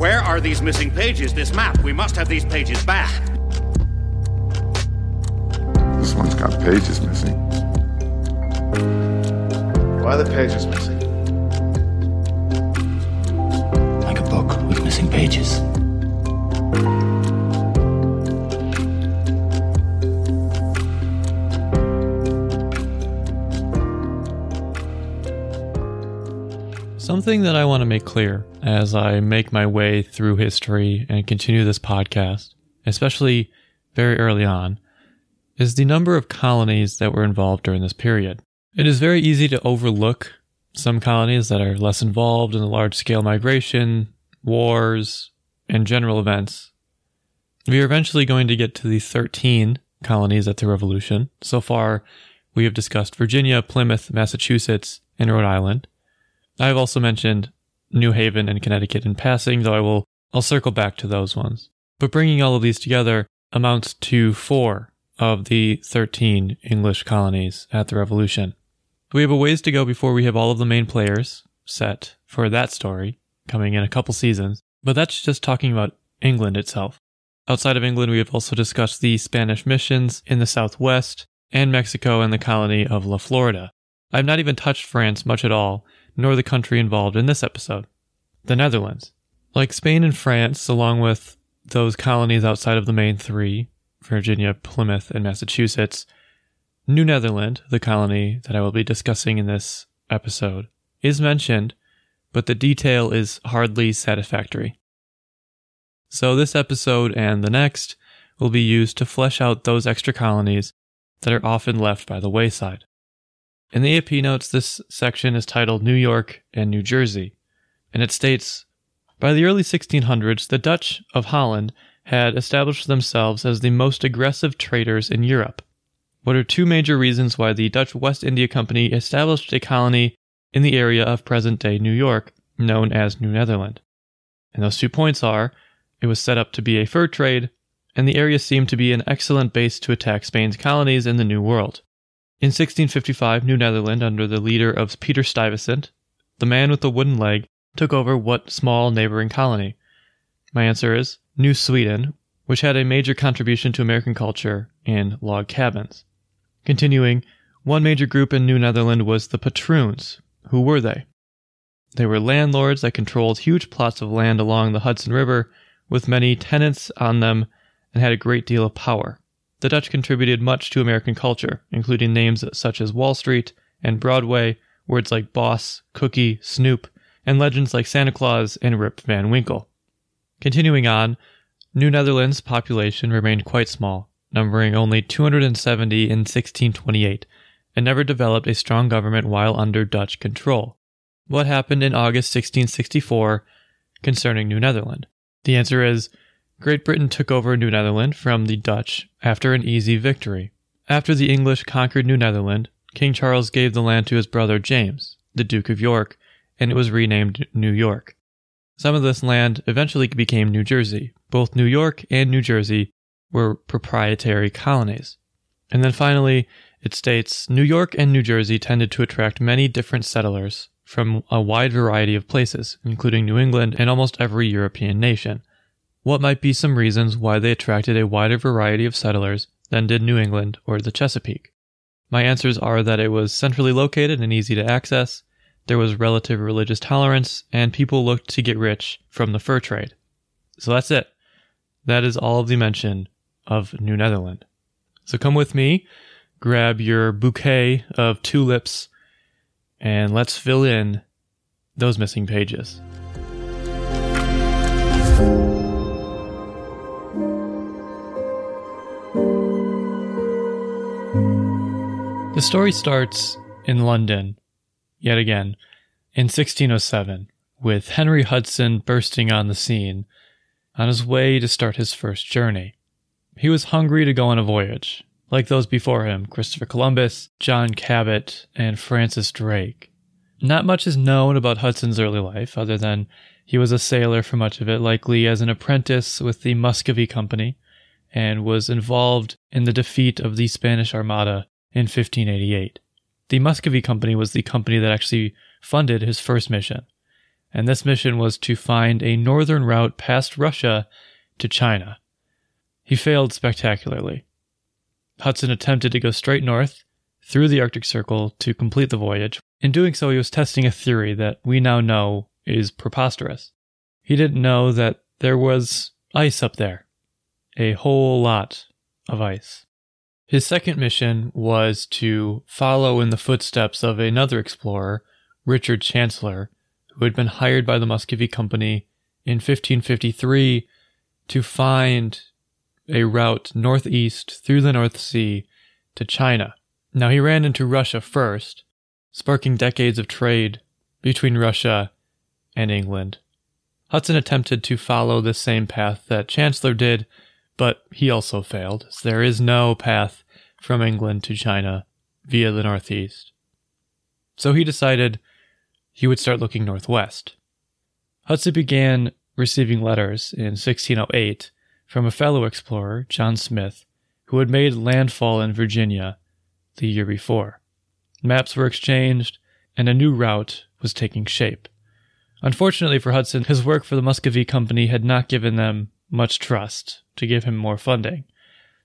Where are these missing pages? This map. We must have these pages back. This one's got pages missing. Why are the pages missing? Like a book with missing pages. Something that I want to make clear as I make my way through history and continue this podcast, especially very early on, is the number of colonies that were involved during this period. It is very easy to overlook some colonies that are less involved in the large scale migration, wars, and general events. We are eventually going to get to the 13 colonies at the Revolution. So far, we have discussed Virginia, Plymouth, Massachusetts, and Rhode Island. I have also mentioned New Haven and Connecticut in passing, though I will I'll circle back to those ones. But bringing all of these together amounts to four of the 13 English colonies at the Revolution. We have a ways to go before we have all of the main players set for that story coming in a couple seasons, but that's just talking about England itself. Outside of England, we have also discussed the Spanish missions in the southwest and Mexico and the colony of La Florida. I've not even touched France much at all, nor the country involved in this episode the Netherlands. Like Spain and France, along with those colonies outside of the main three Virginia, Plymouth, and Massachusetts New Netherland, the colony that I will be discussing in this episode, is mentioned, but the detail is hardly satisfactory. So, this episode and the next will be used to flesh out those extra colonies that are often left by the wayside. In the AP notes, this section is titled New York and New Jersey, and it states By the early 1600s, the Dutch of Holland had established themselves as the most aggressive traders in Europe. What are two major reasons why the Dutch West India Company established a colony in the area of present day New York, known as New Netherland? And those two points are it was set up to be a fur trade, and the area seemed to be an excellent base to attack Spain's colonies in the New World. In 1655, New Netherland, under the leader of Peter Stuyvesant, the man with the wooden leg, took over what small neighboring colony? My answer is New Sweden, which had a major contribution to American culture in log cabins. Continuing, one major group in New Netherland was the Patroons. Who were they? They were landlords that controlled huge plots of land along the Hudson River with many tenants on them and had a great deal of power. The Dutch contributed much to American culture, including names such as Wall Street and Broadway, words like boss, cookie, snoop, and legends like Santa Claus and Rip Van Winkle. Continuing on, New Netherlands' population remained quite small, numbering only 270 in 1628, and never developed a strong government while under Dutch control. What happened in August 1664 concerning New Netherland? The answer is Great Britain took over New Netherland from the Dutch after an easy victory. After the English conquered New Netherland, King Charles gave the land to his brother James, the Duke of York, and it was renamed New York. Some of this land eventually became New Jersey. Both New York and New Jersey were proprietary colonies. And then finally, it states New York and New Jersey tended to attract many different settlers from a wide variety of places, including New England and almost every European nation. What might be some reasons why they attracted a wider variety of settlers than did New England or the Chesapeake? My answers are that it was centrally located and easy to access, there was relative religious tolerance, and people looked to get rich from the fur trade. So that's it. That is all of the mention of New Netherland. So come with me, grab your bouquet of tulips, and let's fill in those missing pages. The story starts in London, yet again, in 1607, with Henry Hudson bursting on the scene on his way to start his first journey. He was hungry to go on a voyage, like those before him Christopher Columbus, John Cabot, and Francis Drake. Not much is known about Hudson's early life, other than he was a sailor for much of it, likely as an apprentice with the Muscovy Company, and was involved in the defeat of the Spanish Armada in 1588. The Muscovy Company was the company that actually funded his first mission. and this mission was to find a northern route past Russia to China. He failed spectacularly. Hudson attempted to go straight north through the Arctic Circle to complete the voyage. In doing so, he was testing a theory that we now know is preposterous. He didn't know that there was ice up there, a whole lot of ice. His second mission was to follow in the footsteps of another explorer, Richard Chancellor, who had been hired by the Muscovy Company in 1553 to find a route northeast through the North Sea to China. Now, he ran into Russia first, sparking decades of trade between Russia and England. Hudson attempted to follow the same path that Chancellor did, but he also failed, as there is no path from England to China via the Northeast. So he decided he would start looking northwest. Hudson began receiving letters in 1608 from a fellow explorer, John Smith, who had made landfall in Virginia the year before. Maps were exchanged, and a new route was taking shape. Unfortunately for Hudson, his work for the Muscovy Company had not given them much trust to give him more funding,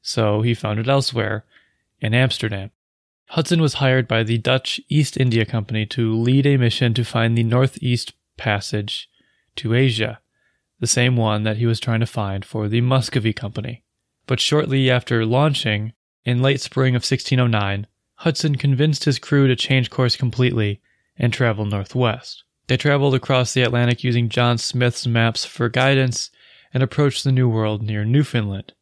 so he found it elsewhere, in Amsterdam. Hudson was hired by the Dutch East India Company to lead a mission to find the Northeast Passage to Asia, the same one that he was trying to find for the Muscovy Company. But shortly after launching, in late spring of 1609, Hudson convinced his crew to change course completely and travel northwest. They traveled across the Atlantic using John Smith's maps for guidance and approached the New World near Newfoundland.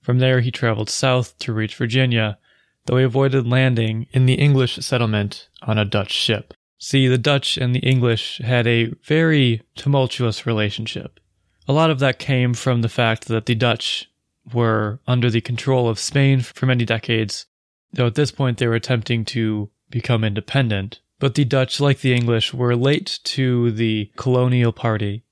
From there, he traveled south to reach Virginia, though he avoided landing in the English settlement on a Dutch ship. See, the Dutch and the English had a very tumultuous relationship. A lot of that came from the fact that the Dutch were under the control of Spain for many decades, though at this point they were attempting to become independent. But the Dutch, like the English, were late to the colonial party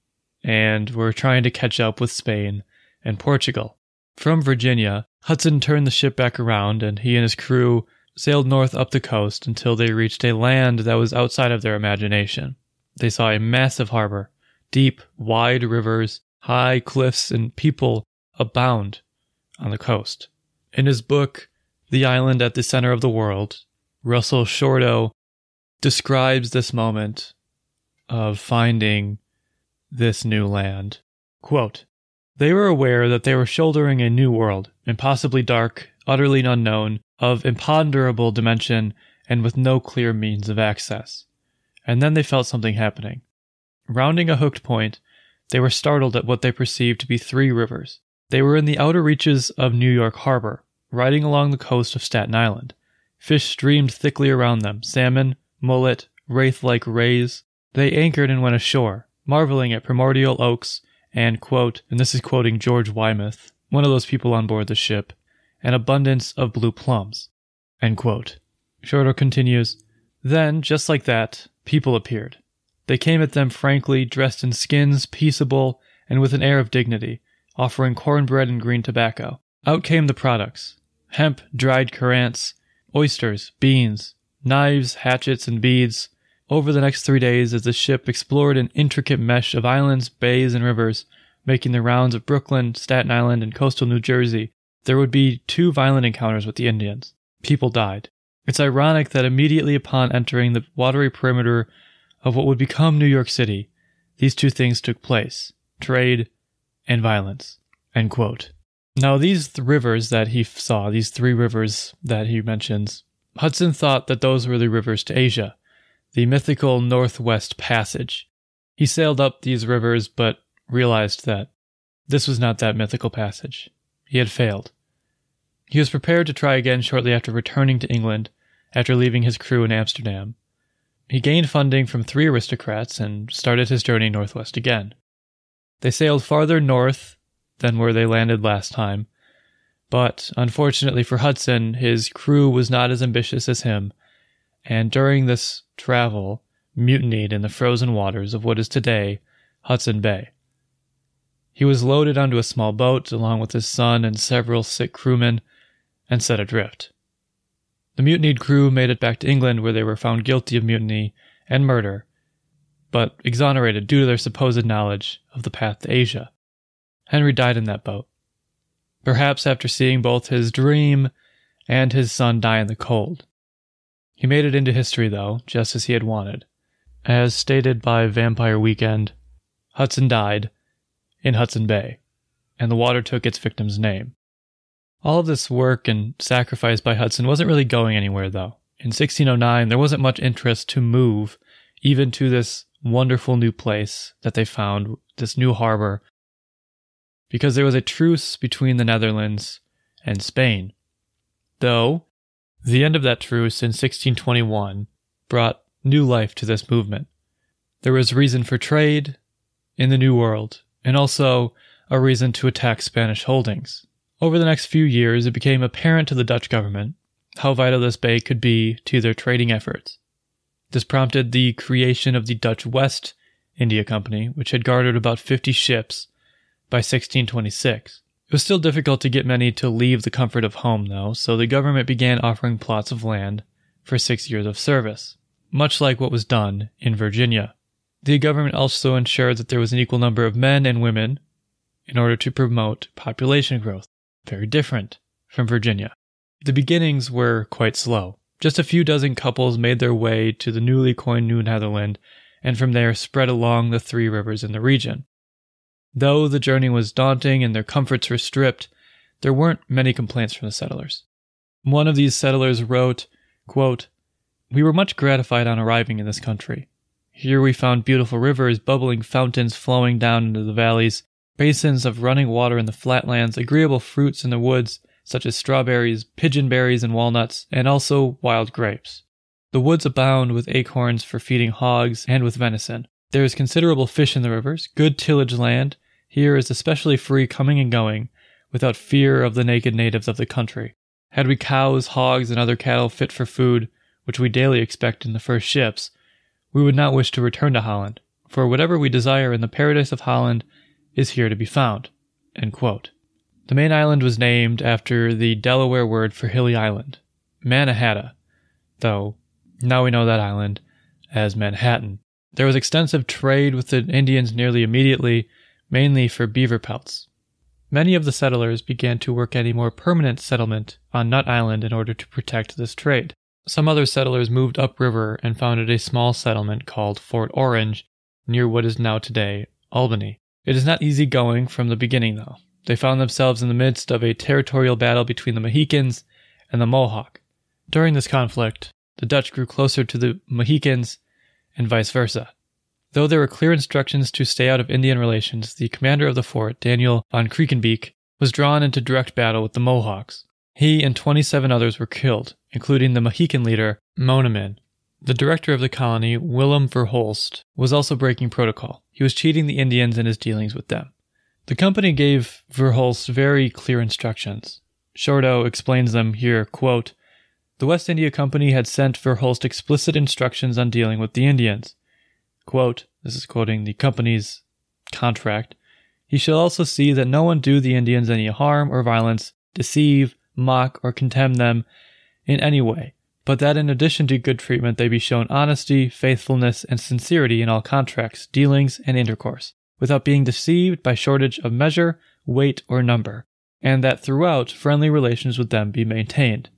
and were trying to catch up with Spain and Portugal. From Virginia, Hudson turned the ship back around and he and his crew sailed north up the coast until they reached a land that was outside of their imagination. They saw a massive harbor, deep, wide rivers, high cliffs, and people abound on the coast. In his book, The Island at the Center of the World, Russell Shorto describes this moment of finding this new land. Quote, they were aware that they were shouldering a new world, impossibly dark, utterly unknown, of imponderable dimension, and with no clear means of access. And then they felt something happening. Rounding a hooked point, they were startled at what they perceived to be three rivers. They were in the outer reaches of New York Harbor, riding along the coast of Staten Island. Fish streamed thickly around them salmon, mullet, wraith like rays. They anchored and went ashore, marveling at primordial oaks and, quote, and this is quoting George Wymouth, one of those people on board the ship, an abundance of blue plums. End quote. Continues, Then, just like that, people appeared. They came at them frankly, dressed in skins, peaceable, and with an air of dignity, offering cornbread and green tobacco. Out came the products hemp, dried currants, oysters, beans, knives, hatchets, and beads. Over the next three days, as the ship explored an intricate mesh of islands, bays, and rivers, making the rounds of Brooklyn, Staten Island, and coastal New Jersey, there would be two violent encounters with the Indians. People died. It's ironic that immediately upon entering the watery perimeter of what would become New York City, these two things took place trade and violence. Now, these th- rivers that he f- saw, these three rivers that he mentions, Hudson thought that those were the rivers to Asia, the mythical Northwest Passage. He sailed up these rivers, but realized that this was not that mythical passage. He had failed. He was prepared to try again shortly after returning to England after leaving his crew in Amsterdam. He gained funding from three aristocrats and started his journey northwest again. They sailed farther north than where they landed last time, but unfortunately for Hudson, his crew was not as ambitious as him, and during this travel, mutinied in the frozen waters of what is today Hudson Bay. He was loaded onto a small boat along with his son and several sick crewmen and set adrift. The mutinied crew made it back to England where they were found guilty of mutiny and murder, but exonerated due to their supposed knowledge of the path to Asia. Henry died in that boat. Perhaps after seeing both his dream and his son die in the cold. He made it into history, though, just as he had wanted. As stated by Vampire Weekend, Hudson died in Hudson Bay, and the water took its victim's name. All of this work and sacrifice by Hudson wasn't really going anywhere, though. In 1609, there wasn't much interest to move even to this wonderful new place that they found, this new harbor, because there was a truce between the Netherlands and Spain. Though, the end of that truce in 1621 brought new life to this movement. There was reason for trade in the New World, and also a reason to attack Spanish holdings. Over the next few years, it became apparent to the Dutch government how vital this bay could be to their trading efforts. This prompted the creation of the Dutch West India Company, which had garnered about 50 ships by 1626. It was still difficult to get many to leave the comfort of home, though, so the government began offering plots of land for six years of service, much like what was done in Virginia. The government also ensured that there was an equal number of men and women in order to promote population growth, very different from Virginia. The beginnings were quite slow. Just a few dozen couples made their way to the newly coined New Netherland and from there spread along the three rivers in the region. Though the journey was daunting and their comforts were stripped, there weren't many complaints from the settlers. One of these settlers wrote, quote, We were much gratified on arriving in this country. Here we found beautiful rivers, bubbling fountains flowing down into the valleys, basins of running water in the flatlands, agreeable fruits in the woods, such as strawberries, pigeon berries, and walnuts, and also wild grapes. The woods abound with acorns for feeding hogs and with venison. There is considerable fish in the rivers, good tillage land, here is especially free coming and going, without fear of the naked natives of the country. Had we cows, hogs, and other cattle fit for food, which we daily expect in the first ships, we would not wish to return to Holland, for whatever we desire in the paradise of Holland is here to be found. The main island was named after the Delaware word for hilly island, Mannahatta, though now we know that island as Manhattan. There was extensive trade with the Indians nearly immediately, mainly for beaver pelts. Many of the settlers began to work at a more permanent settlement on Nut Island in order to protect this trade. Some other settlers moved upriver and founded a small settlement called Fort Orange near what is now today Albany. It is not easy going from the beginning, though. They found themselves in the midst of a territorial battle between the Mohicans and the Mohawk. During this conflict, the Dutch grew closer to the Mohicans and vice versa. Though there were clear instructions to stay out of Indian relations, the commander of the fort, Daniel von Kriekenbeek, was drawn into direct battle with the Mohawks. He and 27 others were killed, including the Mohican leader, Monoman. The director of the colony, Willem Verhulst, was also breaking protocol. He was cheating the Indians in his dealings with them. The company gave Verhulst very clear instructions. Shorto explains them here, quote, The West India Company had sent Verhulst explicit instructions on dealing with the Indians. Quote, this is quoting the company's contract. He shall also see that no one do the Indians any harm or violence, deceive, mock, or contemn them in any way, but that in addition to good treatment they be shown honesty, faithfulness, and sincerity in all contracts, dealings, and intercourse, without being deceived by shortage of measure, weight, or number, and that throughout friendly relations with them be maintained.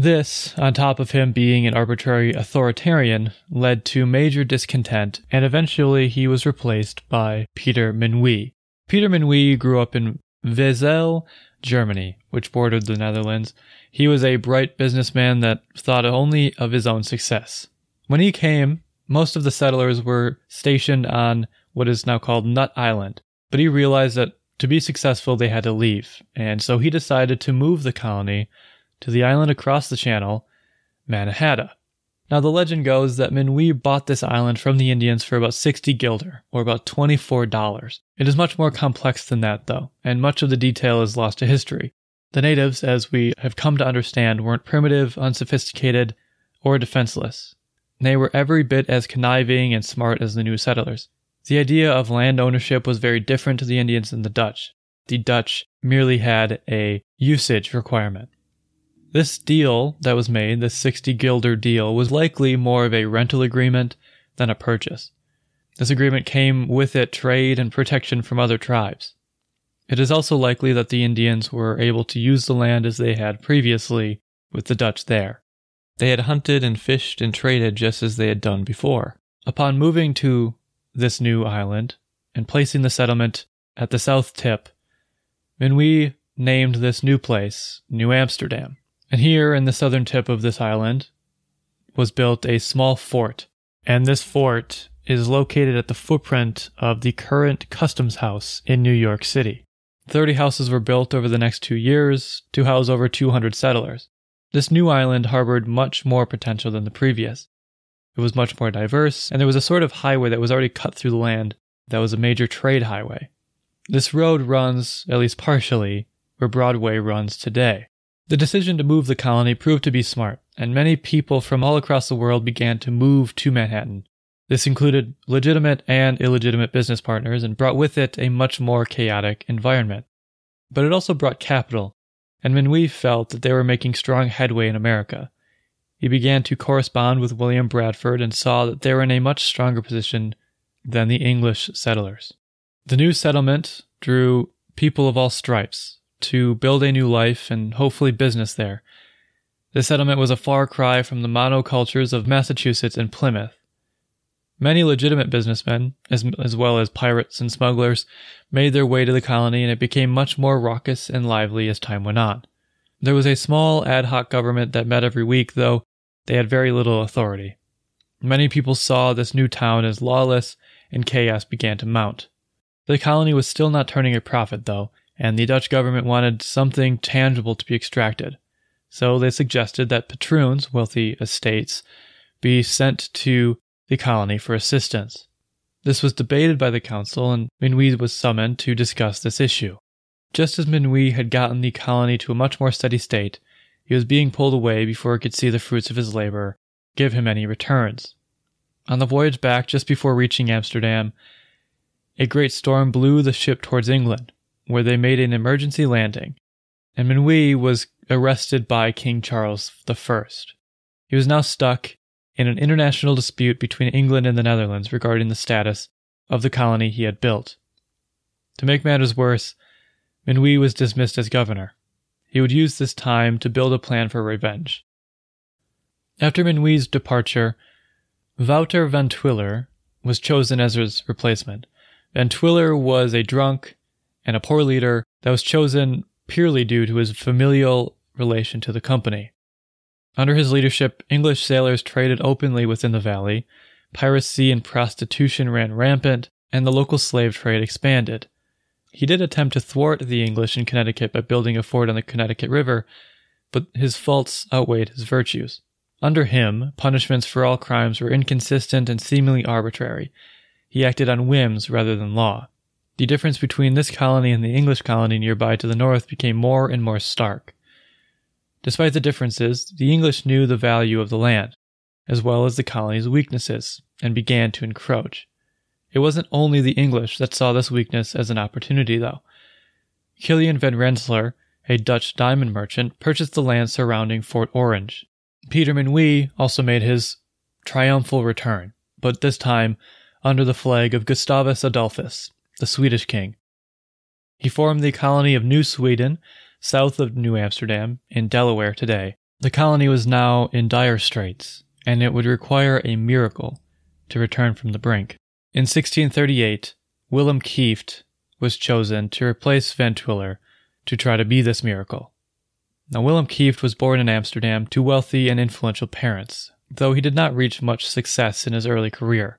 This, on top of him being an arbitrary authoritarian, led to major discontent, and eventually he was replaced by Peter Minuit. Peter Minuit grew up in Wesel, Germany, which bordered the Netherlands. He was a bright businessman that thought only of his own success. When he came, most of the settlers were stationed on what is now called Nut Island, but he realized that to be successful they had to leave, and so he decided to move the colony to the island across the channel, Mannahatta. Now, the legend goes that Minuit bought this island from the Indians for about 60 guilder, or about $24. It is much more complex than that, though, and much of the detail is lost to history. The natives, as we have come to understand, weren't primitive, unsophisticated, or defenseless. They were every bit as conniving and smart as the new settlers. The idea of land ownership was very different to the Indians and the Dutch. The Dutch merely had a usage requirement. This deal that was made, this 60 guilder deal, was likely more of a rental agreement than a purchase. This agreement came with it trade and protection from other tribes. It is also likely that the Indians were able to use the land as they had previously with the Dutch there. They had hunted and fished and traded just as they had done before. Upon moving to this new island and placing the settlement at the south tip, Minuit named this new place New Amsterdam. And here in the southern tip of this island was built a small fort. And this fort is located at the footprint of the current customs house in New York City. 30 houses were built over the next two years to house over 200 settlers. This new island harbored much more potential than the previous. It was much more diverse, and there was a sort of highway that was already cut through the land that was a major trade highway. This road runs, at least partially, where Broadway runs today. The decision to move the colony proved to be smart, and many people from all across the world began to move to Manhattan. This included legitimate and illegitimate business partners and brought with it a much more chaotic environment. But it also brought capital, and Minuit felt that they were making strong headway in America. He began to correspond with William Bradford and saw that they were in a much stronger position than the English settlers. The new settlement drew people of all stripes to build a new life and hopefully business there. The settlement was a far cry from the monocultures of Massachusetts and Plymouth. Many legitimate businessmen, as, as well as pirates and smugglers, made their way to the colony and it became much more raucous and lively as time went on. There was a small ad hoc government that met every week, though they had very little authority. Many people saw this new town as lawless and chaos began to mount. The colony was still not turning a profit, though, and the Dutch government wanted something tangible to be extracted. So they suggested that patroons, wealthy estates, be sent to the colony for assistance. This was debated by the council, and Minuit was summoned to discuss this issue. Just as Minuit had gotten the colony to a much more steady state, he was being pulled away before it could see the fruits of his labor give him any returns. On the voyage back, just before reaching Amsterdam, a great storm blew the ship towards England, where they made an emergency landing, and Minuit was arrested by King Charles I. He was now stuck in an international dispute between England and the Netherlands regarding the status of the colony he had built. To make matters worse, Minuit was dismissed as governor. He would use this time to build a plan for revenge. After Minuit's departure, Wouter van Twiller was chosen as his replacement. Van Twiller was a drunk and a poor leader that was chosen purely due to his familial relation to the company. Under his leadership, English sailors traded openly within the valley, piracy and prostitution ran rampant, and the local slave trade expanded. He did attempt to thwart the English in Connecticut by building a fort on the Connecticut River, but his faults outweighed his virtues. Under him, punishments for all crimes were inconsistent and seemingly arbitrary. He acted on whims rather than law. The difference between this colony and the English colony nearby to the north became more and more stark. Despite the differences, the English knew the value of the land, as well as the colony's weaknesses, and began to encroach. It wasn't only the English that saw this weakness as an opportunity, though. Kilian van Rensselaer, a Dutch diamond merchant, purchased the land surrounding Fort Orange. Peter Minuit also made his triumphal return, but this time under the flag of Gustavus Adolphus, the Swedish king. He formed the colony of New Sweden south of New Amsterdam, in Delaware today. The colony was now in dire straits, and it would require a miracle to return from the brink. In 1638, Willem Kieft was chosen to replace Van Twiller to try to be this miracle. Now, Willem Kieft was born in Amsterdam to wealthy and influential parents, though he did not reach much success in his early career.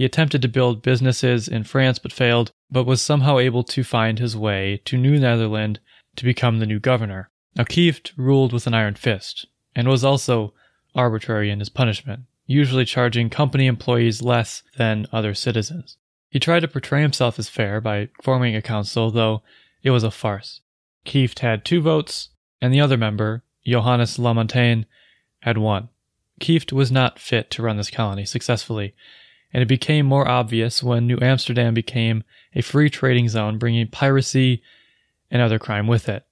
He attempted to build businesses in France but failed, but was somehow able to find his way to New Netherland to become the new governor. Now, Kieft ruled with an iron fist and was also arbitrary in his punishment, usually charging company employees less than other citizens. He tried to portray himself as fair by forming a council, though it was a farce. Kieft had two votes, and the other member, Johannes Lamontagne, had one. Kieft was not fit to run this colony successfully, and it became more obvious when New Amsterdam became a free trading zone, bringing piracy and other crime with it.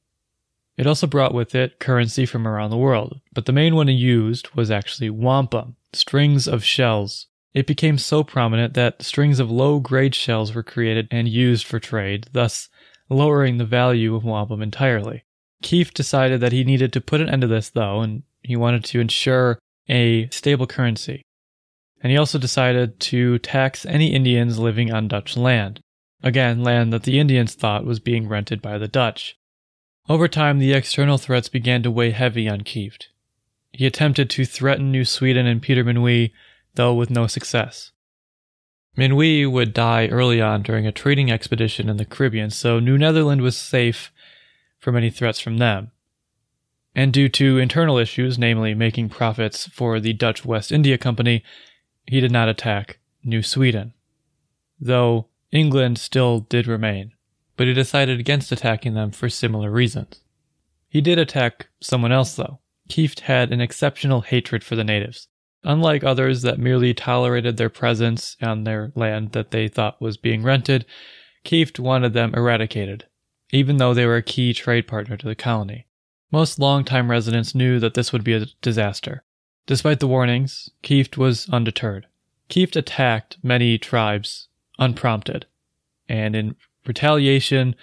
It also brought with it currency from around the world, but the main one it used was actually wampum, strings of shells it became so prominent that strings of low grade shells were created and used for trade, thus lowering the value of wampum entirely. Kieft decided that he needed to put an end to this, though, and he wanted to ensure a stable currency. And he also decided to tax any Indians living on Dutch land. Again, land that the Indians thought was being rented by the Dutch. Over time, the external threats began to weigh heavy on Kieft. He attempted to threaten New Sweden and Peter Minuit, though with no success. Minuit would die early on during a trading expedition in the Caribbean, so New Netherland was safe from any threats from them. And due to internal issues, namely making profits for the Dutch West India Company, he did not attack New Sweden. Though England still did remain, but he decided against attacking them for similar reasons. He did attack someone else, though. Kieft had an exceptional hatred for the natives. Unlike others that merely tolerated their presence on their land that they thought was being rented, Kieft wanted them eradicated, even though they were a key trade partner to the colony. Most longtime residents knew that this would be a disaster. Despite the warnings, Kieft was undeterred. Kieft attacked many tribes unprompted, and in retaliation,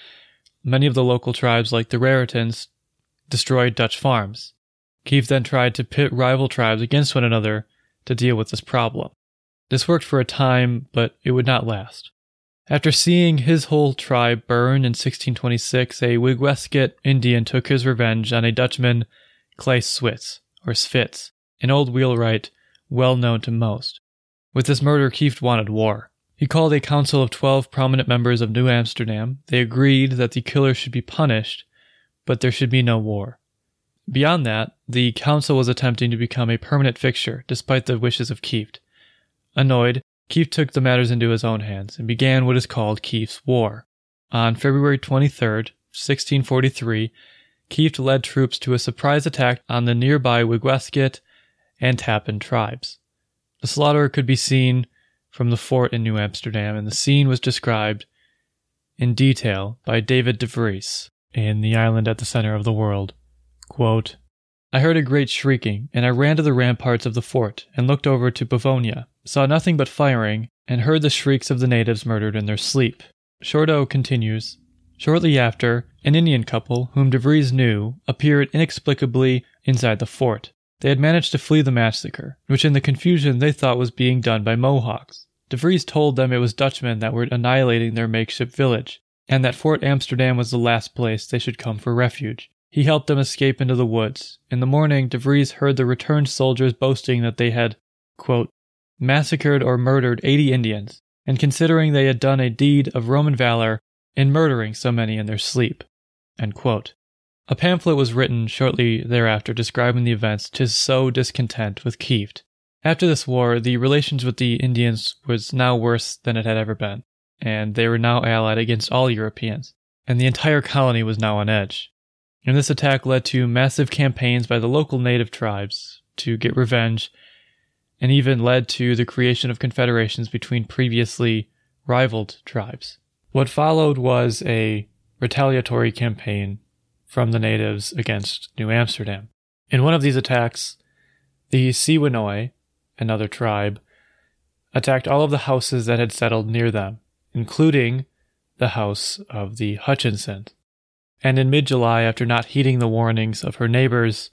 many of the local tribes, like the Raritans, destroyed Dutch farms. Kieft then tried to pit rival tribes against one another to deal with this problem. This worked for a time, but it would not last. After seeing his whole tribe burn in 1626, a Wigwesket Indian took his revenge on a Dutchman, Claes Switz, or Svitz, an old wheelwright well known to most. With this murder, Kieft wanted war. He called a council of 12 prominent members of New Amsterdam. They agreed that the killer should be punished, but there should be no war. Beyond that, the council was attempting to become a permanent fixture, despite the wishes of Kieft. Annoyed, Kieft took the matters into his own hands and began what is called Kieft's War. On February 23, 1643, Kieft led troops to a surprise attack on the nearby Wigwesket and Tappan tribes. The slaughter could be seen from the fort in New Amsterdam, and the scene was described in detail by David de Vries in The Island at the Center of the World. Quote, I heard a great shrieking, and I ran to the ramparts of the fort and looked over to Pavonia, saw nothing but firing, and heard the shrieks of the natives murdered in their sleep. Shorto continues Shortly after, an Indian couple, whom De Vries knew, appeared inexplicably inside the fort. They had managed to flee the massacre, which in the confusion they thought was being done by Mohawks. De Vries told them it was Dutchmen that were annihilating their makeshift village, and that Fort Amsterdam was the last place they should come for refuge. He helped them escape into the woods. In the morning, De Vries heard the returned soldiers boasting that they had, quote, massacred or murdered 80 Indians, and considering they had done a deed of Roman valor in murdering so many in their sleep. A pamphlet was written shortly thereafter describing the events to sow discontent with Kieft. After this war, the relations with the Indians was now worse than it had ever been, and they were now allied against all Europeans, and the entire colony was now on edge. And this attack led to massive campaigns by the local native tribes to get revenge, and even led to the creation of confederations between previously rivaled tribes. What followed was a retaliatory campaign from the natives against New Amsterdam. In one of these attacks, the Siwanoi, another tribe, attacked all of the houses that had settled near them, including the house of the Hutchinsons and in mid July, after not heeding the warnings of her neighbors,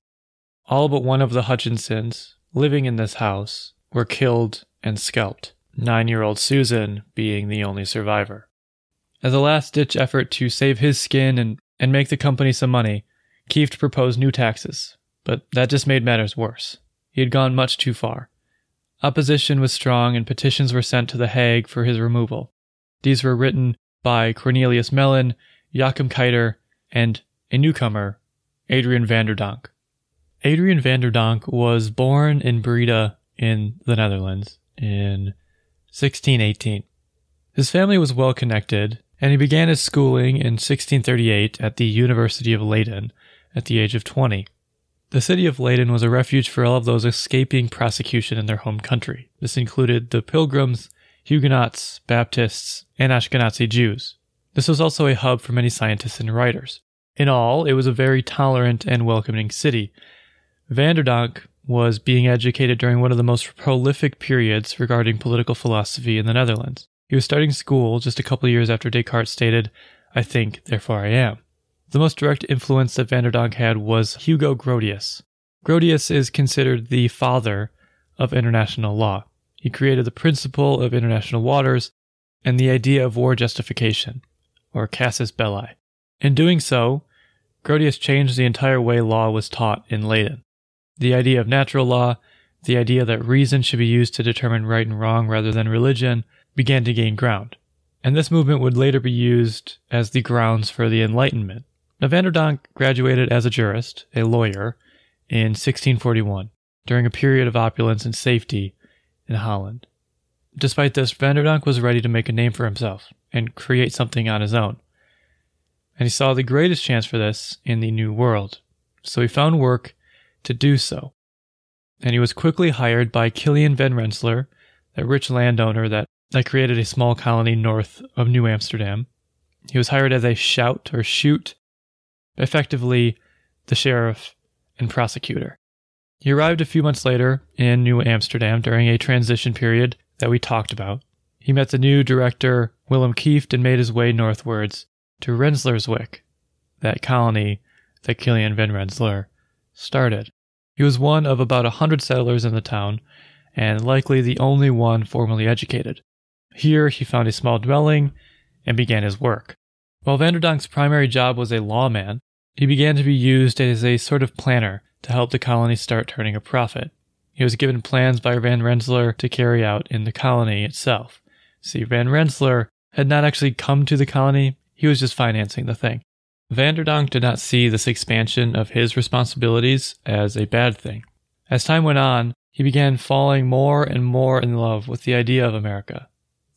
all but one of the Hutchinsons living in this house were killed and scalped, nine year old Susan being the only survivor. As a last ditch effort to save his skin and, and make the company some money, Kieft proposed new taxes, but that just made matters worse. He had gone much too far. Opposition was strong and petitions were sent to The Hague for his removal. These were written by Cornelius Melyn, Joachim Kuyter, and a newcomer, Adrian van der Donck. Adrian van der Donck was born in Breda in the Netherlands in 1618. His family was well connected, and he began his schooling in 1638 at the University of Leyden at the age of 20. The city of Leyden was a refuge for all of those escaping prosecution in their home country. This included the Pilgrims, Huguenots, Baptists, and Ashkenazi Jews. This was also a hub for many scientists and writers. In all, it was a very tolerant and welcoming city. Van der Donck was being educated during one of the most prolific periods regarding political philosophy in the Netherlands. He was starting school just a couple years after Descartes stated, I think, therefore I am. The most direct influence that Van der Donck had was Hugo Grotius. Grotius is considered the father of international law. He created the principle of international waters and the idea of war justification, or casus belli. In doing so, Grotius changed the entire way law was taught in Leyden. The idea of natural law, the idea that reason should be used to determine right and wrong rather than religion, began to gain ground. And this movement would later be used as the grounds for the Enlightenment. Now, Van der Donck graduated as a jurist, a lawyer, in 1641, during a period of opulence and safety in Holland. Despite this, Van der Donck was ready to make a name for himself and create something on his own. And he saw the greatest chance for this in the New World. So he found work to do so. And he was quickly hired by Kilian van Rensselaer, a rich landowner that, that created a small colony north of New Amsterdam. He was hired as a shout or shoot, effectively the sheriff and prosecutor. He arrived a few months later in New Amsterdam during a transition period that we talked about. He met the new director, Willem Kieft, and made his way northwards to Rensselaerswyck, that colony that Kilian van Rensselaer started. He was one of about a hundred settlers in the town, and likely the only one formally educated. Here he found a small dwelling and began his work. While Van der Donck's primary job was a lawman, he began to be used as a sort of planner to help the colony start turning a profit. He was given plans by Van Rensselaer to carry out in the colony itself. See, Van Rensselaer had not actually come to the colony, he was just financing the thing. Van der Donck did not see this expansion of his responsibilities as a bad thing. As time went on, he began falling more and more in love with the idea of America,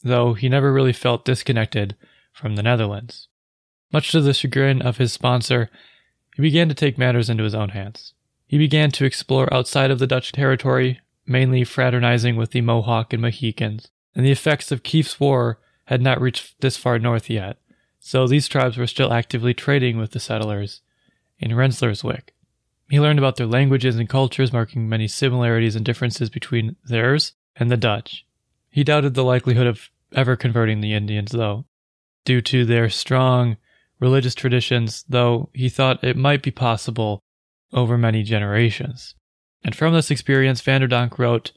though he never really felt disconnected from the Netherlands. Much to the chagrin of his sponsor, he began to take matters into his own hands. He began to explore outside of the Dutch territory, mainly fraternizing with the Mohawk and Mohicans, and the effects of Kieft's war had not reached this far north yet, so these tribes were still actively trading with the settlers in Rensselaerswyck. He learned about their languages and cultures, marking many similarities and differences between theirs and the Dutch. He doubted the likelihood of ever converting the Indians, though, due to their strong religious traditions, though he thought it might be possible over many generations. And from this experience, Van der Donck wrote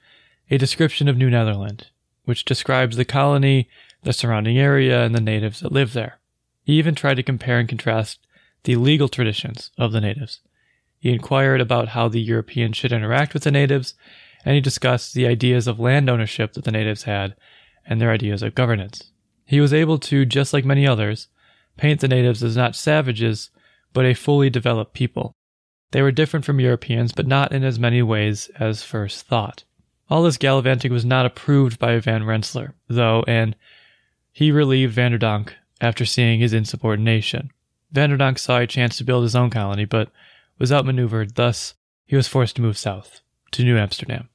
a description of New Netherland, which describes the colony, the surrounding area, and the natives that live there. He even tried to compare and contrast the legal traditions of the natives. He inquired about how the Europeans should interact with the natives, and he discussed the ideas of land ownership that the natives had and their ideas of governance. He was able to, just like many others, paint the natives as not savages, but a fully developed people. They were different from Europeans, but not in as many ways as first thought. All this gallivanting was not approved by Van Rensselaer, though, and he relieved Van der Donck after seeing his insubordination. Van der Donck saw a chance to build his own colony, but was outmaneuvered, thus, he was forced to move south, to New Amsterdam.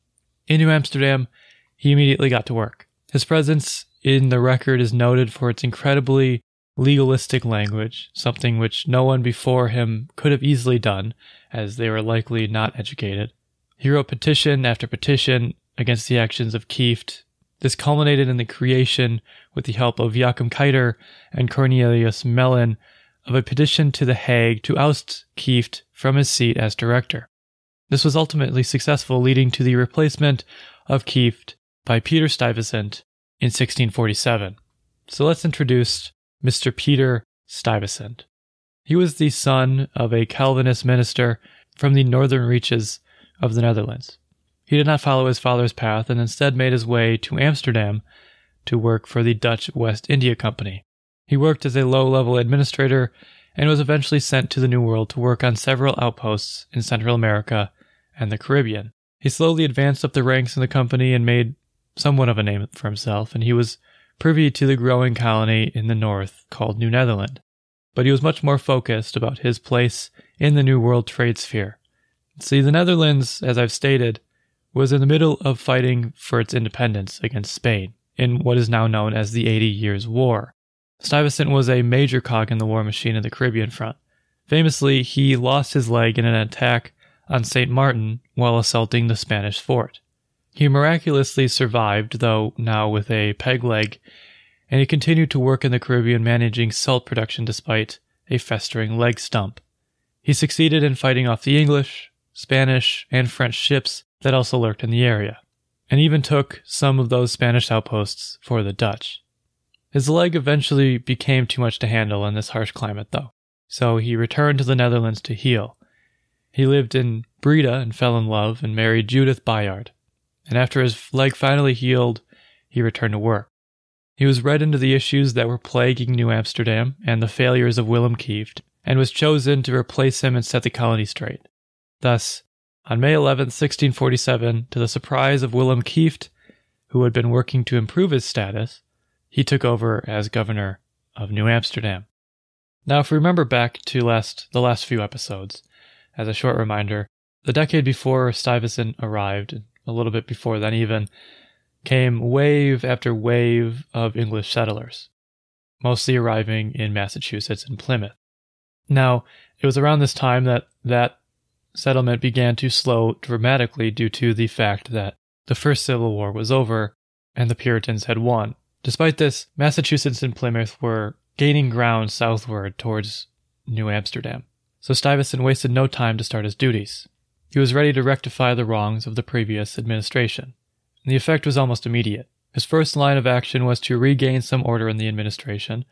In New Amsterdam, he immediately got to work. His presence in the record is noted for its incredibly legalistic language, something which no one before him could have easily done, as they were likely not educated. He wrote petition after petition against the actions of Kieft. This culminated in the creation, with the help of Joachim Kuyter and Cornelius Melyn, of a petition to The Hague to oust Kieft from his seat as director. This was ultimately successful, leading to the replacement of Kieft by Peter Stuyvesant in 1647. So let's introduce Mr. Peter Stuyvesant. He was the son of a Calvinist minister from the northern reaches of the Netherlands. He did not follow his father's path and instead made his way to Amsterdam to work for the Dutch West India Company. He worked as a low level administrator and was eventually sent to the New World to work on several outposts in Central America and the Caribbean. He slowly advanced up the ranks in the company and made somewhat of a name for himself, and he was privy to the growing colony in the north called New Netherland. But he was much more focused about his place in the New World trade sphere. See, the Netherlands, as I've stated, was in the middle of fighting for its independence against Spain in what is now known as the Eighty Years' War. Stuyvesant was a major cog in the war machine of the Caribbean front. Famously, he lost his leg in an attack on St. Martin while assaulting the Spanish fort. He miraculously survived, though now with a peg leg, and he continued to work in the Caribbean managing salt production despite a festering leg stump. He succeeded in fighting off the English, Spanish, and French ships that also lurked in the area, and even took some of those Spanish outposts for the Dutch. His leg eventually became too much to handle in this harsh climate, though, so he returned to the Netherlands to heal. He lived in Breda and fell in love and married Judith Bayard. And after his leg finally healed, he returned to work. He was read into the issues that were plaguing New Amsterdam and the failures of Willem Kieft, and was chosen to replace him and set the colony straight. Thus, on May 11, 1647, to the surprise of Willem Kieft, who had been working to improve his status, he took over as governor of New Amsterdam. Now, if we remember back to last the last few episodes, as a short reminder, the decade before Stuyvesant arrived, a little bit before then even, came wave after wave of English settlers, mostly arriving in Massachusetts and Plymouth. Now, it was around this time that that settlement began to slow dramatically due to the fact that the First Civil War was over and the Puritans had won. Despite this, Massachusetts and Plymouth were gaining ground southward towards New Amsterdam, so Stuyvesant wasted no time to start his duties. He was ready to rectify the wrongs of the previous administration. And the effect was almost immediate. His first line of action was to regain some order in the administration,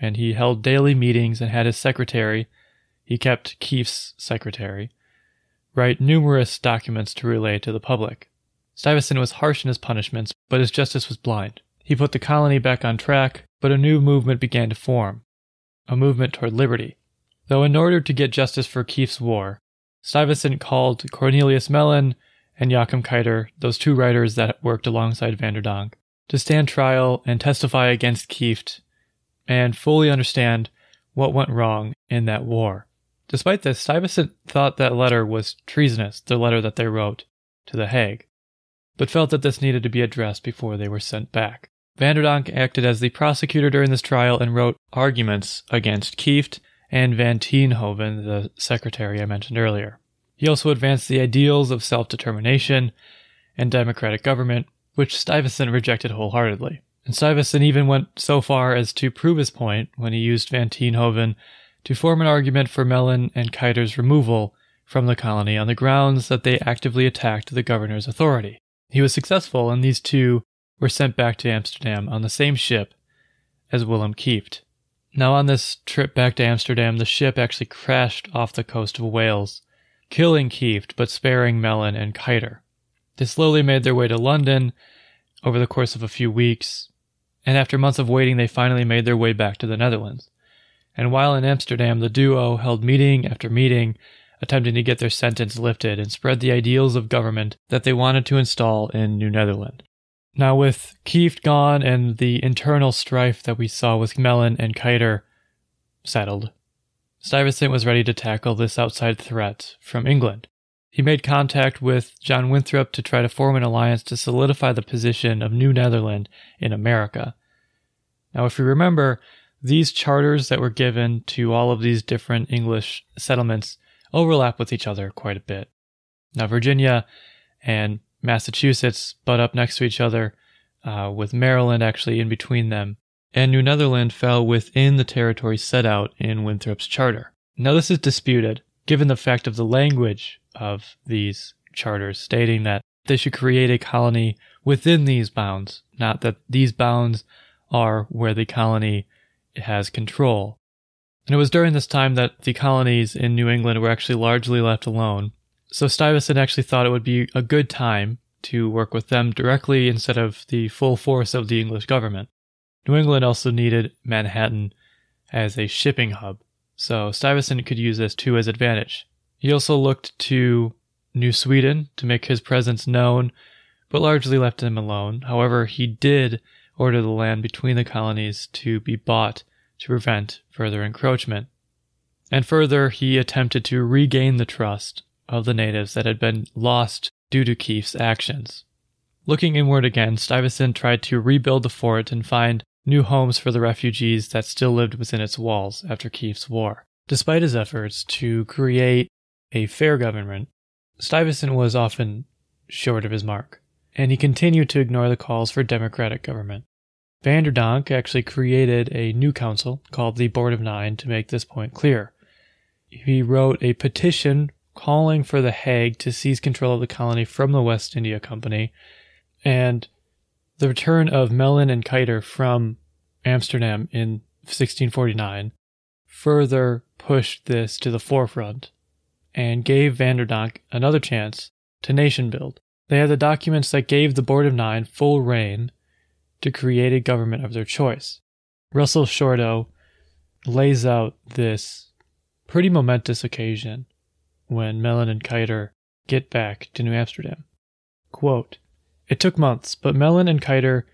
and he held daily meetings and had his secretary, he kept Kieft's secretary, write numerous documents to relay to the public. Stuyvesant was harsh in his punishments, but his justice was blind. He put the colony back on track, but a new movement began to form a movement toward liberty. Though, in order to get justice for Kieft's war, Stuyvesant called Cornelius Melyn and Joachim Kuyter, those two writers that worked alongside Van der Donck, to stand trial and testify against Kieft and fully understand what went wrong in that war. Despite this, Stuyvesant thought that letter was treasonous, the letter that they wrote to The Hague, but felt that this needed to be addressed before they were sent back. Van der Donck acted as the prosecutor during this trial and wrote arguments against Kieft and Van Tienhoven, the secretary I mentioned earlier. He also advanced the ideals of self determination and democratic government, which Stuyvesant rejected wholeheartedly. And Stuyvesant even went so far as to prove his point when he used Van Tienhoven to form an argument for Melyn and Kuyter's removal from the colony on the grounds that they actively attacked the governor's authority. He was successful, and these two were sent back to Amsterdam on the same ship as Willem Kieft. Now, on this trip back to Amsterdam, the ship actually crashed off the coast of Wales, killing Kieft but sparing Melyn and Kuyter. They slowly made their way to London over the course of a few weeks, and after months of waiting, they finally made their way back to the Netherlands. And while in Amsterdam, the duo held meeting after meeting, attempting to get their sentence lifted and spread the ideals of government that they wanted to install in New Netherland. Now, with Kieft gone and the internal strife that we saw with Melyn and Kuyter settled, Stuyvesant was ready to tackle this outside threat from England. He made contact with John Winthrop to try to form an alliance to solidify the position of New Netherland in America. Now, if you remember, these charters that were given to all of these different English settlements overlap with each other quite a bit. Now, Virginia and Massachusetts butt up next to each other, uh, with Maryland actually in between them. And New Netherland fell within the territory set out in Winthrop's charter. Now, this is disputed, given the fact of the language of these charters, stating that they should create a colony within these bounds, not that these bounds are where the colony has control. And it was during this time that the colonies in New England were actually largely left alone, so Stuyvesant actually thought it would be a good time to work with them directly instead of the full force of the English government. New England also needed Manhattan as a shipping hub, so Stuyvesant could use this to his advantage. He also looked to New Sweden to make his presence known, but largely left him alone. However, he did order the land between the colonies to be bought to prevent further encroachment. And further, he attempted to regain the trust of the natives that had been lost due to Kieft's actions. Looking inward again, Stuyvesant tried to rebuild the fort and find new homes for the refugees that still lived within its walls after Kieft's war. Despite his efforts to create a fair government, Stuyvesant was often short of his mark, and he continued to ignore the calls for democratic government. Van der Donck actually created a new council called the Board of Nine to make this point clear. He wrote a petition calling for the Hague to seize control of the colony from the West India Company and the return of Melyn and Kuyter from Amsterdam in 1649 further pushed this to the forefront and gave Van der Donck another chance to nation build. They had the documents that gave the Board of Nine full rein to create a government of their choice. Russell Shorto lays out this pretty momentous occasion when Melyn and Kuyter get back to New Amsterdam. Quote, it took months, but Melyn and Kuyter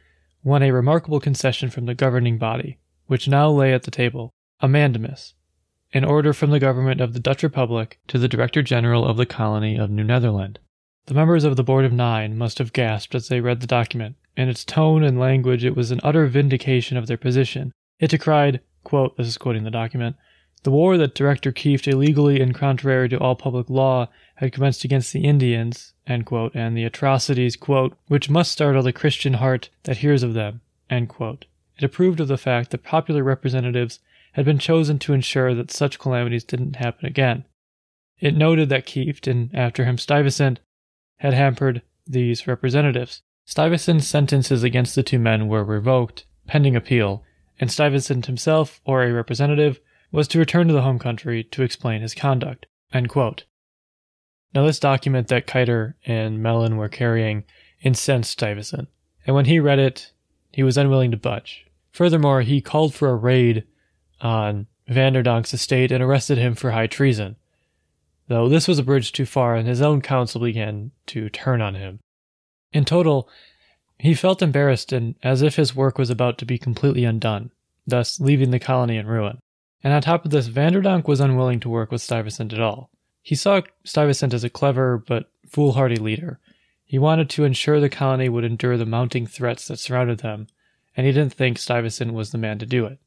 won a remarkable concession from the governing body, which now lay at the table, a mandamus, an order from the government of the Dutch Republic to the Director General of the colony of New Netherland. The members of the Board of Nine must have gasped as they read the document. In its tone and language, it was an utter vindication of their position. It decried, quote, this is quoting the document, the war that Director Kieft illegally and contrary to all public law had commenced against the Indians, quote, and the atrocities, quote, which must startle the Christian heart that hears of them, It approved of the fact that popular representatives had been chosen to ensure that such calamities didn't happen again. It noted that Kieft, and after him Stuyvesant, had hampered these representatives. Stuyvesant's sentences against the two men were revoked, pending appeal, and Stuyvesant himself, or a representative, was to return to the home country to explain his conduct. Now, this document that Kuyter and Melyn were carrying incensed Stuyvesant, and when he read it, he was unwilling to budge. Furthermore, he called for a raid on Van der Donck's estate and arrested him for high treason, though this was a bridge too far and his own council began to turn on him. In total, he felt embarrassed and as if his work was about to be completely undone, thus leaving the colony in ruin. And on top of this, Van der Donck was unwilling to work with Stuyvesant at all. He saw Stuyvesant as a clever but foolhardy leader. He wanted to ensure the colony would endure the mounting threats that surrounded them, and he didn't think Stuyvesant was the man to do it.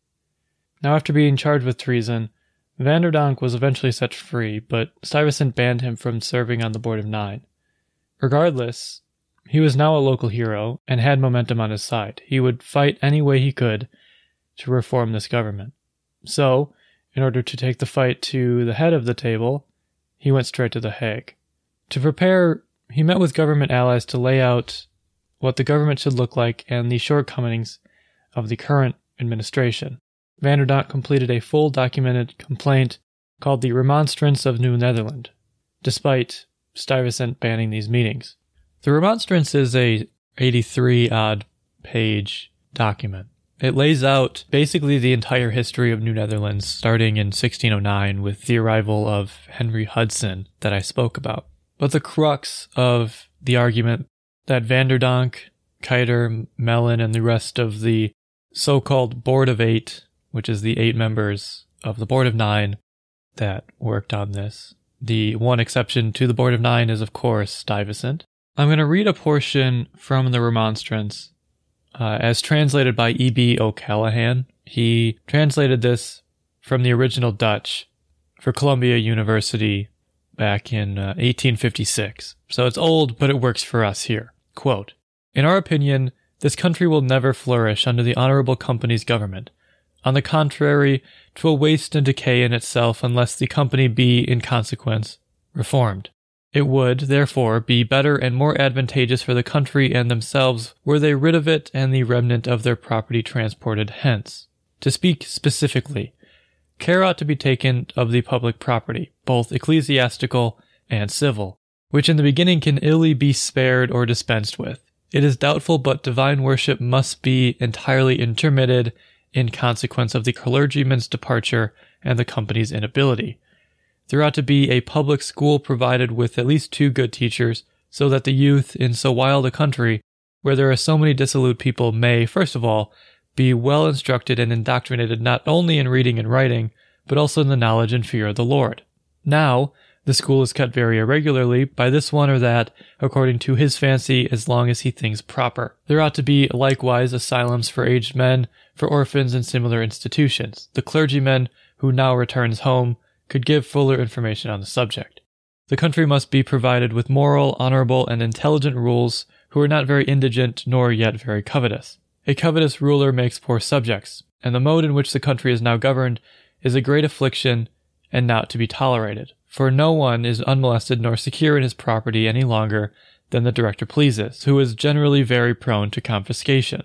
Now, after being charged with treason, Van der Donck was eventually set free, but Stuyvesant banned him from serving on the Board of Nine. Regardless, he was now a local hero and had momentum on his side. He would fight any way he could to reform this government. So, in order to take the fight to the head of the table, he went straight to The Hague. To prepare, he met with government allies to lay out what the government should look like and the shortcomings of the current administration. Van der Donck completed a full documented complaint called the Remonstrance of New Netherland, despite Stuyvesant banning these meetings. The Remonstrance is a 83 odd page document. It lays out basically the entire history of New Netherlands, starting in 1609 with the arrival of Henry Hudson that I spoke about. But the crux of the argument that Van der Donck, Kuyter, Melyn, and the rest of the so called Board of Eight, which is the eight members of the Board of Nine that worked on this. The one exception to the Board of Nine is, of course, Stuyvesant. I'm going to read a portion from the Remonstrance uh, as translated by E.B. O'Callaghan. He translated this from the original Dutch for Columbia University back in uh, 1856. So it's old, but it works for us here. Quote, In our opinion, this country will never flourish under the Honorable Company's government. On the contrary, 'twill waste and decay in itself unless the company be, in consequence, reformed. It would, therefore, be better and more advantageous for the country and themselves were they rid of it and the remnant of their property transported hence. To speak specifically, care ought to be taken of the public property, both ecclesiastical and civil, which in the beginning can illy be spared or dispensed with. It is doubtful but divine worship must be entirely intermitted in consequence of the clergyman's departure and the company's inability. There ought to be a public school provided with at least two good teachers, so that the youth in so wild a country, where there are so many dissolute people, may, first of all, be well instructed and indoctrinated not only in reading and writing, but also in the knowledge and fear of the Lord. Now, the school is cut very irregularly by this one or that, according to his fancy, as long as he thinks proper. There ought to be likewise asylums for aged men, for orphans, and similar institutions. The clergyman who now returns home could give fuller information on the subject. The country must be provided with moral, honorable, and intelligent rules who are not very indigent nor yet very covetous. A covetous ruler makes poor subjects, and the mode in which the country is now governed is a great affliction and not to be tolerated. For no one is unmolested nor secure in his property any longer than the director pleases, who is generally very prone to confiscation.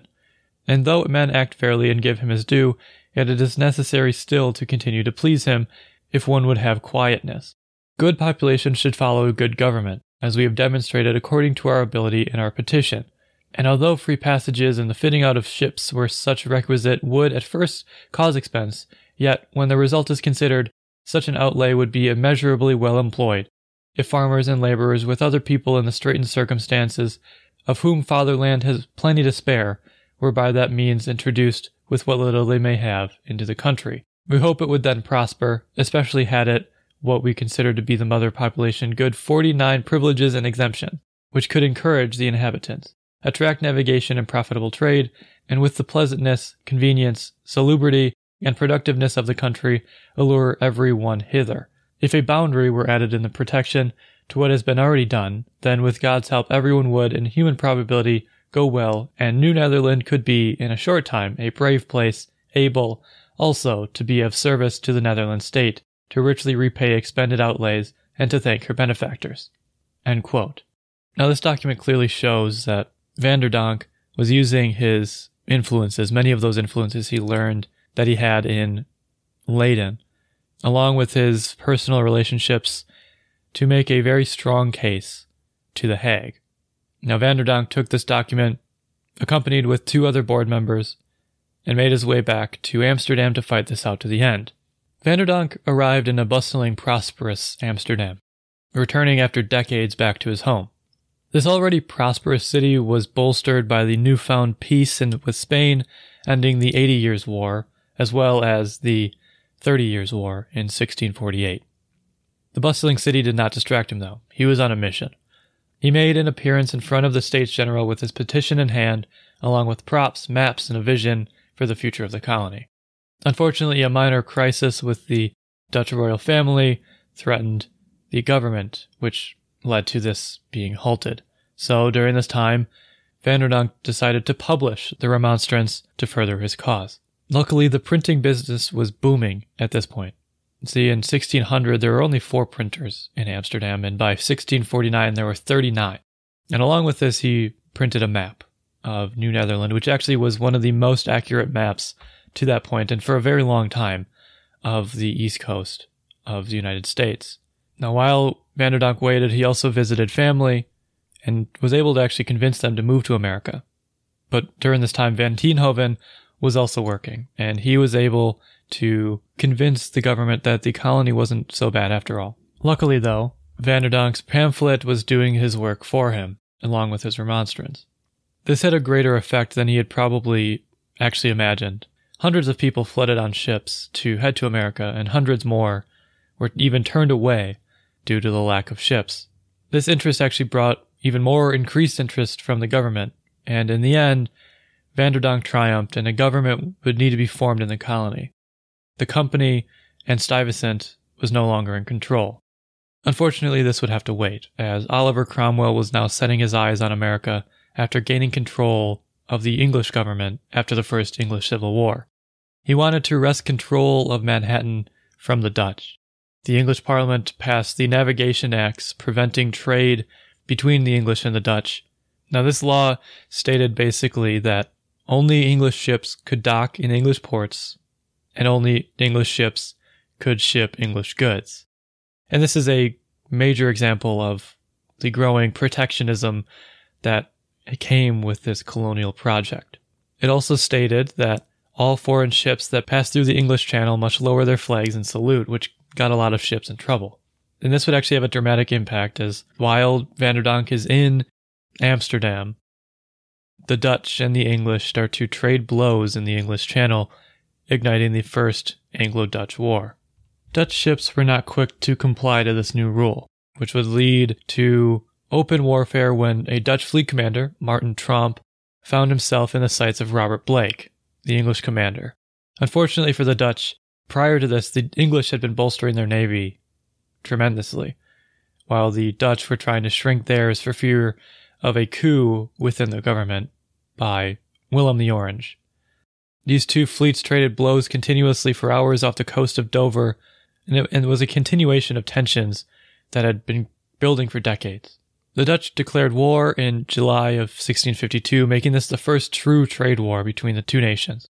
And though men act fairly and give him his due, yet it is necessary still to continue to please him if one would have quietness. Good population should follow good government, as we have demonstrated according to our ability in our petition. And although free passages and the fitting out of ships were such requisite would at first cause expense, yet when the result is considered, such an outlay would be immeasurably well employed, if farmers and laborers with other people in the straitened circumstances, of whom fatherland has plenty to spare, were by that means introduced with what little they may have into the country. We hope it would then prosper, especially had it what we consider to be the mother population good 49 privileges and exemption, which could encourage the inhabitants, attract navigation and profitable trade, and with the pleasantness, convenience, salubrity, and productiveness of the country allure every one hither. If a boundary were added in the protection to what has been already done, then with God's help everyone would, in human probability, go well, and New Netherland could be, in a short time, a brave place, able, also, to be of service to the Netherlands state, to richly repay expended outlays, and to thank her benefactors. Now, this document clearly shows that Van der Donck was using his influences, many of those influences he learned that he had in Leyden, along with his personal relationships, to make a very strong case to The Hague. Now, Van der Donck took this document, accompanied with two other board members, and made his way back to Amsterdam to fight this out to the end. Van der Donck arrived in a bustling, prosperous Amsterdam, returning after decades back to his home. This already prosperous city was bolstered by the newfound peace in, with Spain ending the Eighty Years' War, as well as the Thirty Years' War in 1648. The bustling city did not distract him, though. He was on a mission. He made an appearance in front of the States General with his petition in hand, along with props, maps, and a vision for the future of the colony. Unfortunately, a minor crisis with the Dutch royal family threatened the government, which led to this being halted. So during this time, Van der Donck decided to publish the remonstrance to further his cause. Luckily, the printing business was booming at this point. See, in 1600, there were only four printers in Amsterdam, and by 1649, there were 39. And along with this, he printed a map of New Netherland, which actually was one of the most accurate maps to that point and for a very long time of the east coast of the United States. Now, while Van der Donck waited, he also visited family and was able to actually convince them to move to America. But during this time, Van Tienhoven was also working, and he was able to convince the government that the colony wasn't so bad after all. Luckily, though, Van der Donck's pamphlet was doing his work for him, along with his remonstrance. This had a greater effect than he had probably actually imagined. Hundreds of people flooded on ships to head to America, and hundreds more were even turned away due to the lack of ships. This interest actually brought even more increased interest from the government, and in the end, Van der Donck triumphed and a government would need to be formed in the colony. The company and Stuyvesant was no longer in control. Unfortunately, this would have to wait, as Oliver Cromwell was now setting his eyes on America after gaining control of the English government after the First English Civil War. He wanted to wrest control of Manhattan from the Dutch. The English Parliament passed the Navigation Acts preventing trade between the English and the Dutch. Now, this law stated basically that only English ships could dock in English ports, and only English ships could ship English goods. And this is a major example of the growing protectionism that came with this colonial project. It also stated that all foreign ships that pass through the English Channel must lower their flags and salute, which got a lot of ships in trouble. And this would actually have a dramatic impact as while Van der Donck is in Amsterdam, the Dutch and the English start to trade blows in the English Channel, igniting the First Anglo Dutch War. Dutch ships were not quick to comply to this new rule, which would lead to open warfare when a Dutch fleet commander, Martin Tromp, found himself in the sights of Robert Blake, the English commander. Unfortunately for the Dutch, prior to this, the English had been bolstering their navy tremendously. while the Dutch were trying to shrink theirs for fear of a coup within the government by Willem the Orange. These two fleets traded blows continuously for hours off the coast of Dover, and it, and it was a continuation of tensions that had been building for decades. The Dutch declared war in July of 1652, making this the first true trade war between the two nations.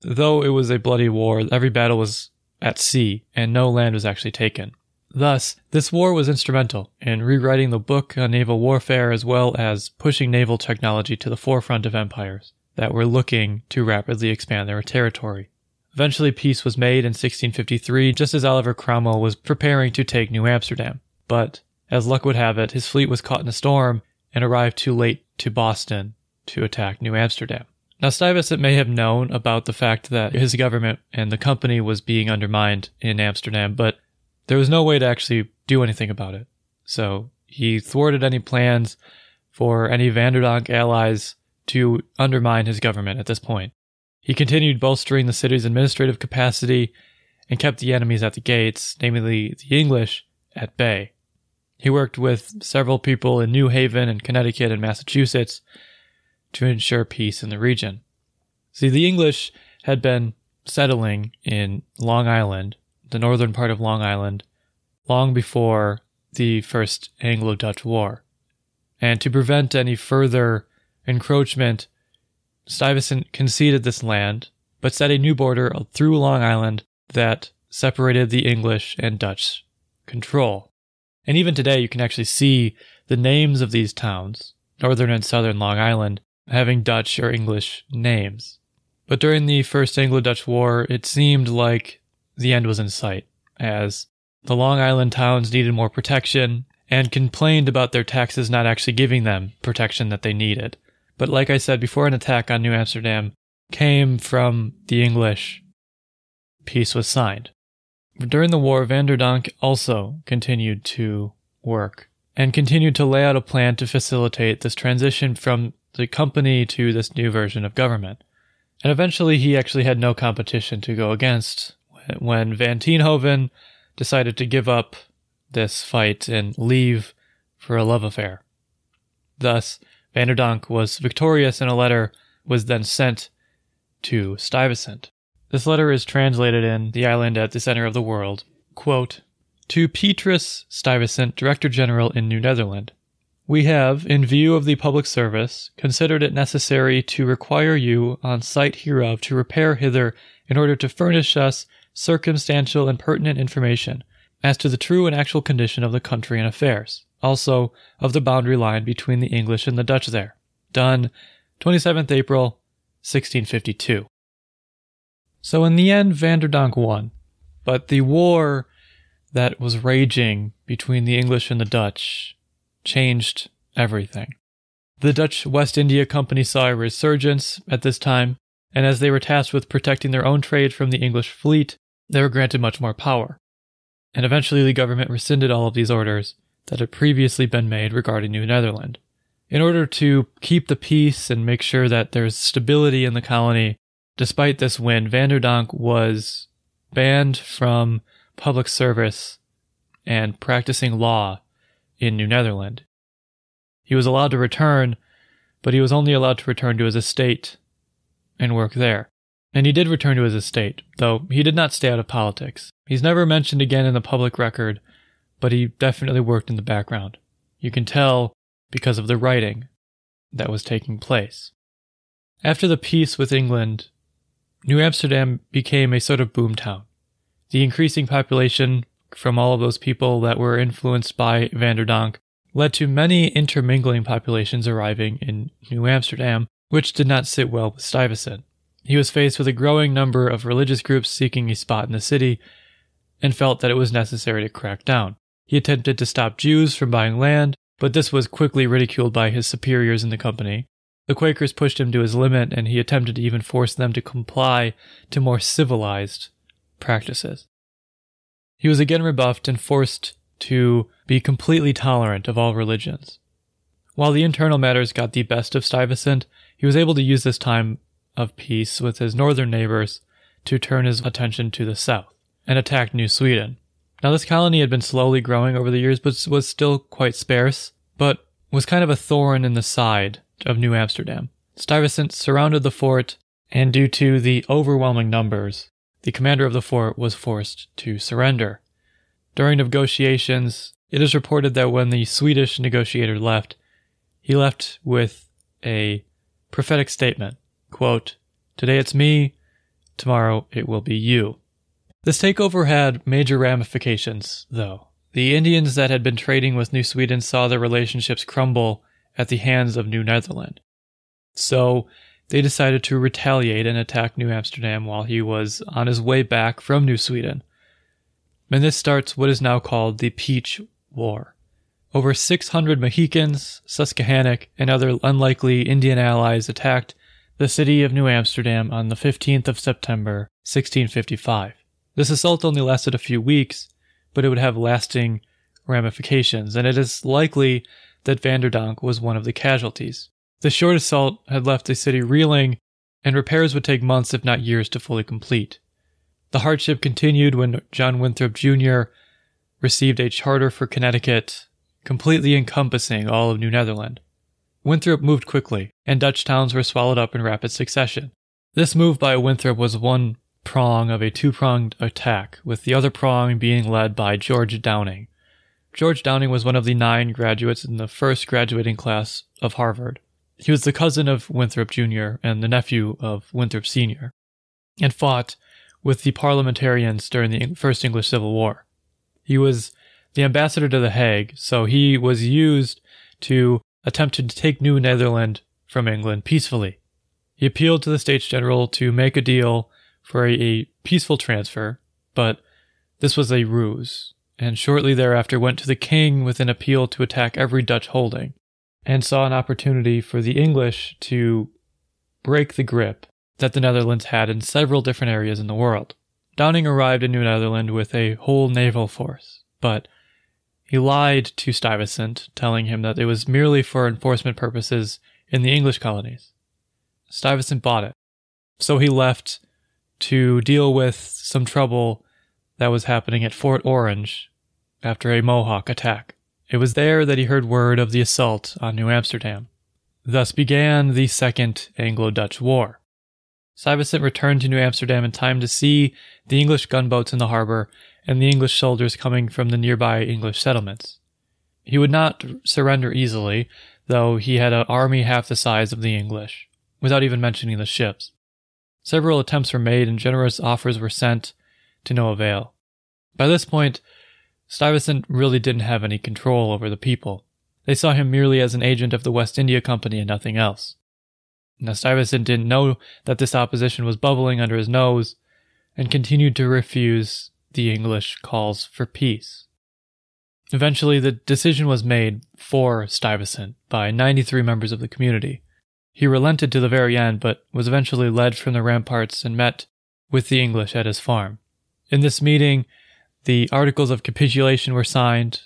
Though it was a bloody war, every battle was at sea, and no land was actually taken. Thus, this war was instrumental in rewriting the book on naval warfare as well as pushing naval technology to the forefront of empires that were looking to rapidly expand their territory. Eventually, peace was made in 1653, just as Oliver Cromwell was preparing to take New Amsterdam. But, as luck would have it, his fleet was caught in a storm and arrived too late to Boston to attack New Amsterdam. Now, Stuyvesant may have known about the fact that his government and the company was being undermined in Amsterdam, but there was no way to actually do anything about it. So he thwarted any plans for any Van der Donck allies to undermine his government at this point. He continued bolstering the city's administrative capacity and kept the enemies at the gates, namely the English, at bay. He worked with several people in New Haven and Connecticut and Massachusetts to ensure peace in the region. See, the English had been settling in Long Island, the northern part of Long Island, long before the First Anglo Dutch War. And to prevent any further encroachment, Stuyvesant conceded this land, but set a new border through Long Island that separated the English and Dutch control. And even today, you can actually see the names of these towns, northern and southern Long Island, having Dutch or English names. But during the First Anglo Dutch War, it seemed like the end was in sight, as the Long Island towns needed more protection and complained about their taxes not actually giving them protection that they needed. But like I said before, an attack on New Amsterdam came from the English. Peace was signed. During the war, Van der Donck also continued to work and continued to lay out a plan to facilitate this transition from the company to this new version of government. And eventually he actually had no competition to go against when Van Tienhoven decided to give up this fight and leave for a love affair. Thus, Van der Donck was victorious and a letter was then sent to Stuyvesant. This letter is translated in The Island at the Center of the World. Quote, to Petrus Stuyvesant, Director General in New Netherland. We have, in view of the public service, considered it necessary to require you, on sight hereof, to repair hither in order to furnish us circumstantial and pertinent information as to the true and actual condition of the country and affairs, also of the boundary line between the English and the Dutch there. Done 27th April, 1652. So in the end, Van der Donck won, but the war that was raging between the English and the Dutch changed everything. The Dutch West India Company saw a resurgence at this time, and as they were tasked with protecting their own trade from the English fleet, they were granted much more power. And eventually the government rescinded all of these orders that had previously been made regarding New Netherland. In order to keep the peace and make sure that there's stability in the colony, despite this win, Van der Donck was banned from public service and practicing law in New Netherland. He was allowed to return, but he was only allowed to return to his estate and work there. And he did return to his estate, though he did not stay out of politics. He's never mentioned again in the public record, but he definitely worked in the background. You can tell because of the writing that was taking place. After the peace with England, New Amsterdam became a sort of boomtown. The increasing population from all of those people that were influenced by Van der Donck led to many intermingling populations arriving in New Amsterdam, which did not sit well with Stuyvesant. He was faced with a growing number of religious groups seeking a spot in the city and felt that it was necessary to crack down. He attempted to stop Jews from buying land, but this was quickly ridiculed by his superiors in the company. The Quakers pushed him to his limit, and he attempted to even force them to comply to more civilized practices. He was again rebuffed and forced to be completely tolerant of all religions. While the internal matters got the best of Stuyvesant, he was able to use this time of peace with his northern neighbors to turn his attention to the south and attack New Sweden. Now, this colony had been slowly growing over the years, but was still quite sparse, but was kind of a thorn in the side of New Amsterdam. Stuyvesant surrounded the fort, and due to the overwhelming numbers, the commander of the fort was forced to surrender. During negotiations, it is reported that when the Swedish negotiator left, he left with a prophetic statement quote, Today it's me, tomorrow it will be you. This takeover had major ramifications, though. The Indians that had been trading with New Sweden saw their relationships crumble at the hands of New Netherland. So they decided to retaliate and attack New Amsterdam while he was on his way back from New Sweden. And this starts what is now called the Peach War. Over 600 Mohicans, Susquehannock, and other unlikely Indian allies attacked the city of New Amsterdam on the 15th of September, 1655. This assault only lasted a few weeks, but it would have lasting ramifications, and it is likely that Van der Donck was one of the casualties. The short assault had left the city reeling, and repairs would take months, if not years, to fully complete. The hardship continued when John Winthrop Jr. received a charter for Connecticut, completely encompassing all of New Netherland. Winthrop moved quickly, and Dutch towns were swallowed up in rapid succession. This move by Winthrop was one prong of a two pronged attack, with the other prong being led by George Downing. George Downing was one of the nine graduates in the first graduating class of Harvard. He was the cousin of Winthrop Jr. and the nephew of Winthrop Sr., and fought with the parliamentarians during the First English Civil War. He was the ambassador to The Hague, so he was used to attempt to take New Netherland from England peacefully. He appealed to the States General to make a deal for a, a peaceful transfer, but this was a ruse, and shortly thereafter went to the king with an appeal to attack every Dutch holding, and saw an opportunity for the English to break the grip that the Netherlands had in several different areas in the world. Downing arrived in New Netherland with a whole naval force, but he lied to Stuyvesant, telling him that it was merely for enforcement purposes in the English colonies. Stuyvesant bought it, so he left to deal with some trouble that was happening at Fort Orange after a Mohawk attack. It was there that he heard word of the assault on New Amsterdam. Thus began the Second Anglo Dutch War. Stuyvesant returned to New Amsterdam in time to see the English gunboats in the harbor and the English soldiers coming from the nearby English settlements. He would not surrender easily, though he had an army half the size of the English, without even mentioning the ships. Several attempts were made and generous offers were sent to no avail. By this point, Stuyvesant really didn't have any control over the people. They saw him merely as an agent of the West India Company and nothing else. Now, Stuyvesant didn't know that this opposition was bubbling under his nose and continued to refuse the English calls for peace. Eventually, the decision was made for Stuyvesant by 93 members of the community, he relented to the very end, but was eventually led from the ramparts and met with the English at his farm. In this meeting, the Articles of Capitulation were signed,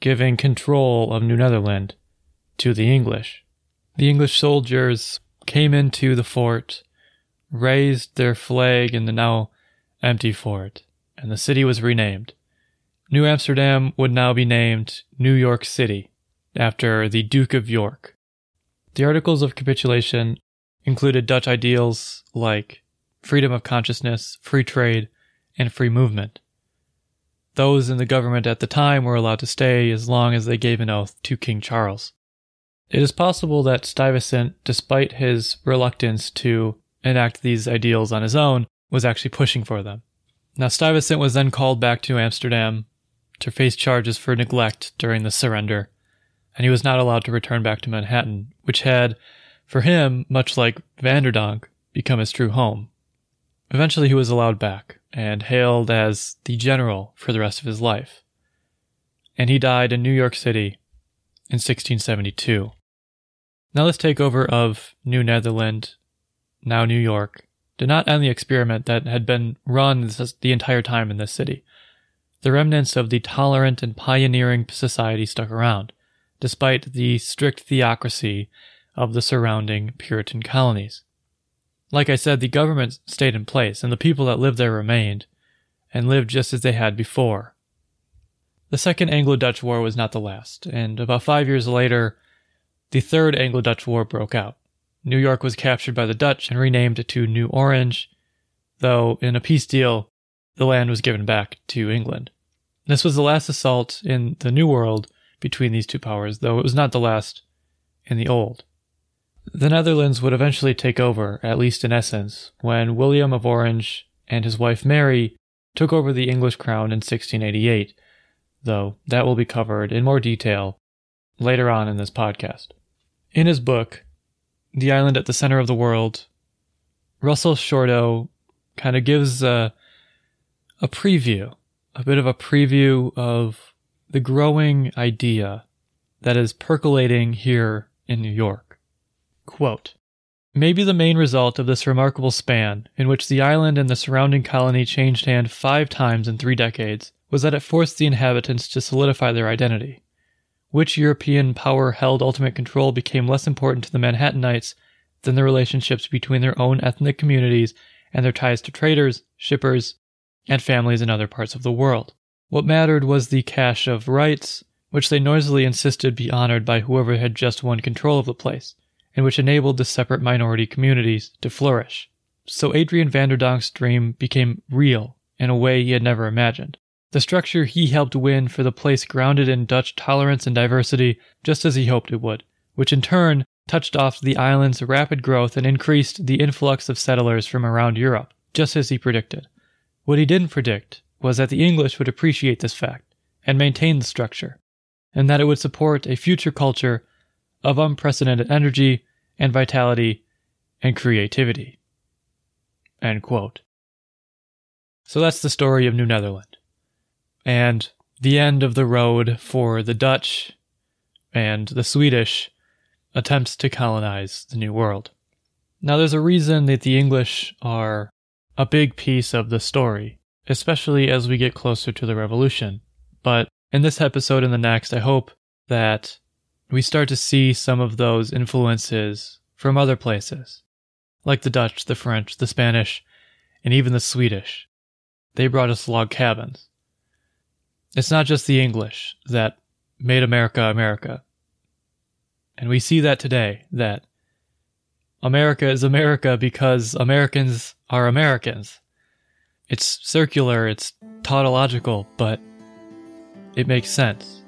giving control of New Netherland to the English. The English soldiers came into the fort, raised their flag in the now empty fort, and the city was renamed. New Amsterdam would now be named New York City, after the Duke of York. The Articles of Capitulation included Dutch ideals like freedom of consciousness, free trade, and free movement. Those in the government at the time were allowed to stay as long as they gave an oath to King Charles. It is possible that Stuyvesant, despite his reluctance to enact these ideals on his own, was actually pushing for them. Now, Stuyvesant was then called back to Amsterdam to face charges for neglect during the surrender and he was not allowed to return back to Manhattan, which had, for him, much like Van der Donck, become his true home. Eventually, he was allowed back and hailed as the general for the rest of his life. And he died in New York City in 1672. Now, this takeover of New Netherland, now New York, did not end the experiment that had been run the entire time in this city. The remnants of the tolerant and pioneering society stuck around despite the strict theocracy of the surrounding Puritan colonies. Like I said, the government stayed in place, and the people that lived there remained, and lived just as they had before, the Second Anglo Dutch War was not the last, and about five years later, the Third Anglo Dutch War broke out. New York was captured by the Dutch and renamed to New Orange, though in a peace deal, the land was given back to England. This was the last assault in the New World between these two powers, though it was not the last in the Old. The Netherlands would eventually take over, at least in essence, when William of Orange and his wife Mary took over the English crown in 1688, though that will be covered in more detail later on in this podcast. In his book, The Island at the Center of the World, Russell Shorto kind of gives a, a preview, a bit of a preview of the growing idea that is percolating here in New York. Quote, Maybe the main result of this remarkable span, in which the island and the surrounding colony changed hand five times in three decades, was that it forced the inhabitants to solidify their identity. Which European power held ultimate control became less important to the Manhattanites than the relationships between their own ethnic communities and their ties to traders, shippers, and families in other parts of the world. What mattered was the cache of rights, which they noisily insisted be honored by whoever had just won control of the place, and which enabled the separate minority communities to flourish. So Adriaen van der Donck's dream became real in a way he had never imagined. The structure he helped win for the place grounded in Dutch tolerance and diversity just as he hoped it would, which in turn touched off the island's rapid growth and increased the influx of settlers from around Europe, just as he predicted. What he didn't predict was that the English would appreciate this fact and maintain the structure, and that it would support a future culture of unprecedented energy and vitality and creativity. So that's the story of New Netherland and the end of the road for the Dutch and the Swedish attempts to colonize the New World. Now, there's a reason that the English are a big piece of the story, especially as we get closer to the Revolution. But in this episode and the next, I hope that we start to see some of those influences from other places, like the Dutch, the French, the Spanish, and even the Swedish. They brought us log cabins. It's not just the English that made America America. And we see that today, that America is America because Americans are Americans. It's circular, it's tautological, but it makes sense.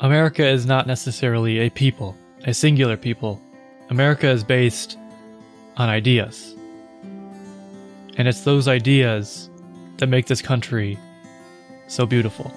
America is not necessarily a people, a singular people. America is based on ideas. And it's those ideas that make this country so beautiful.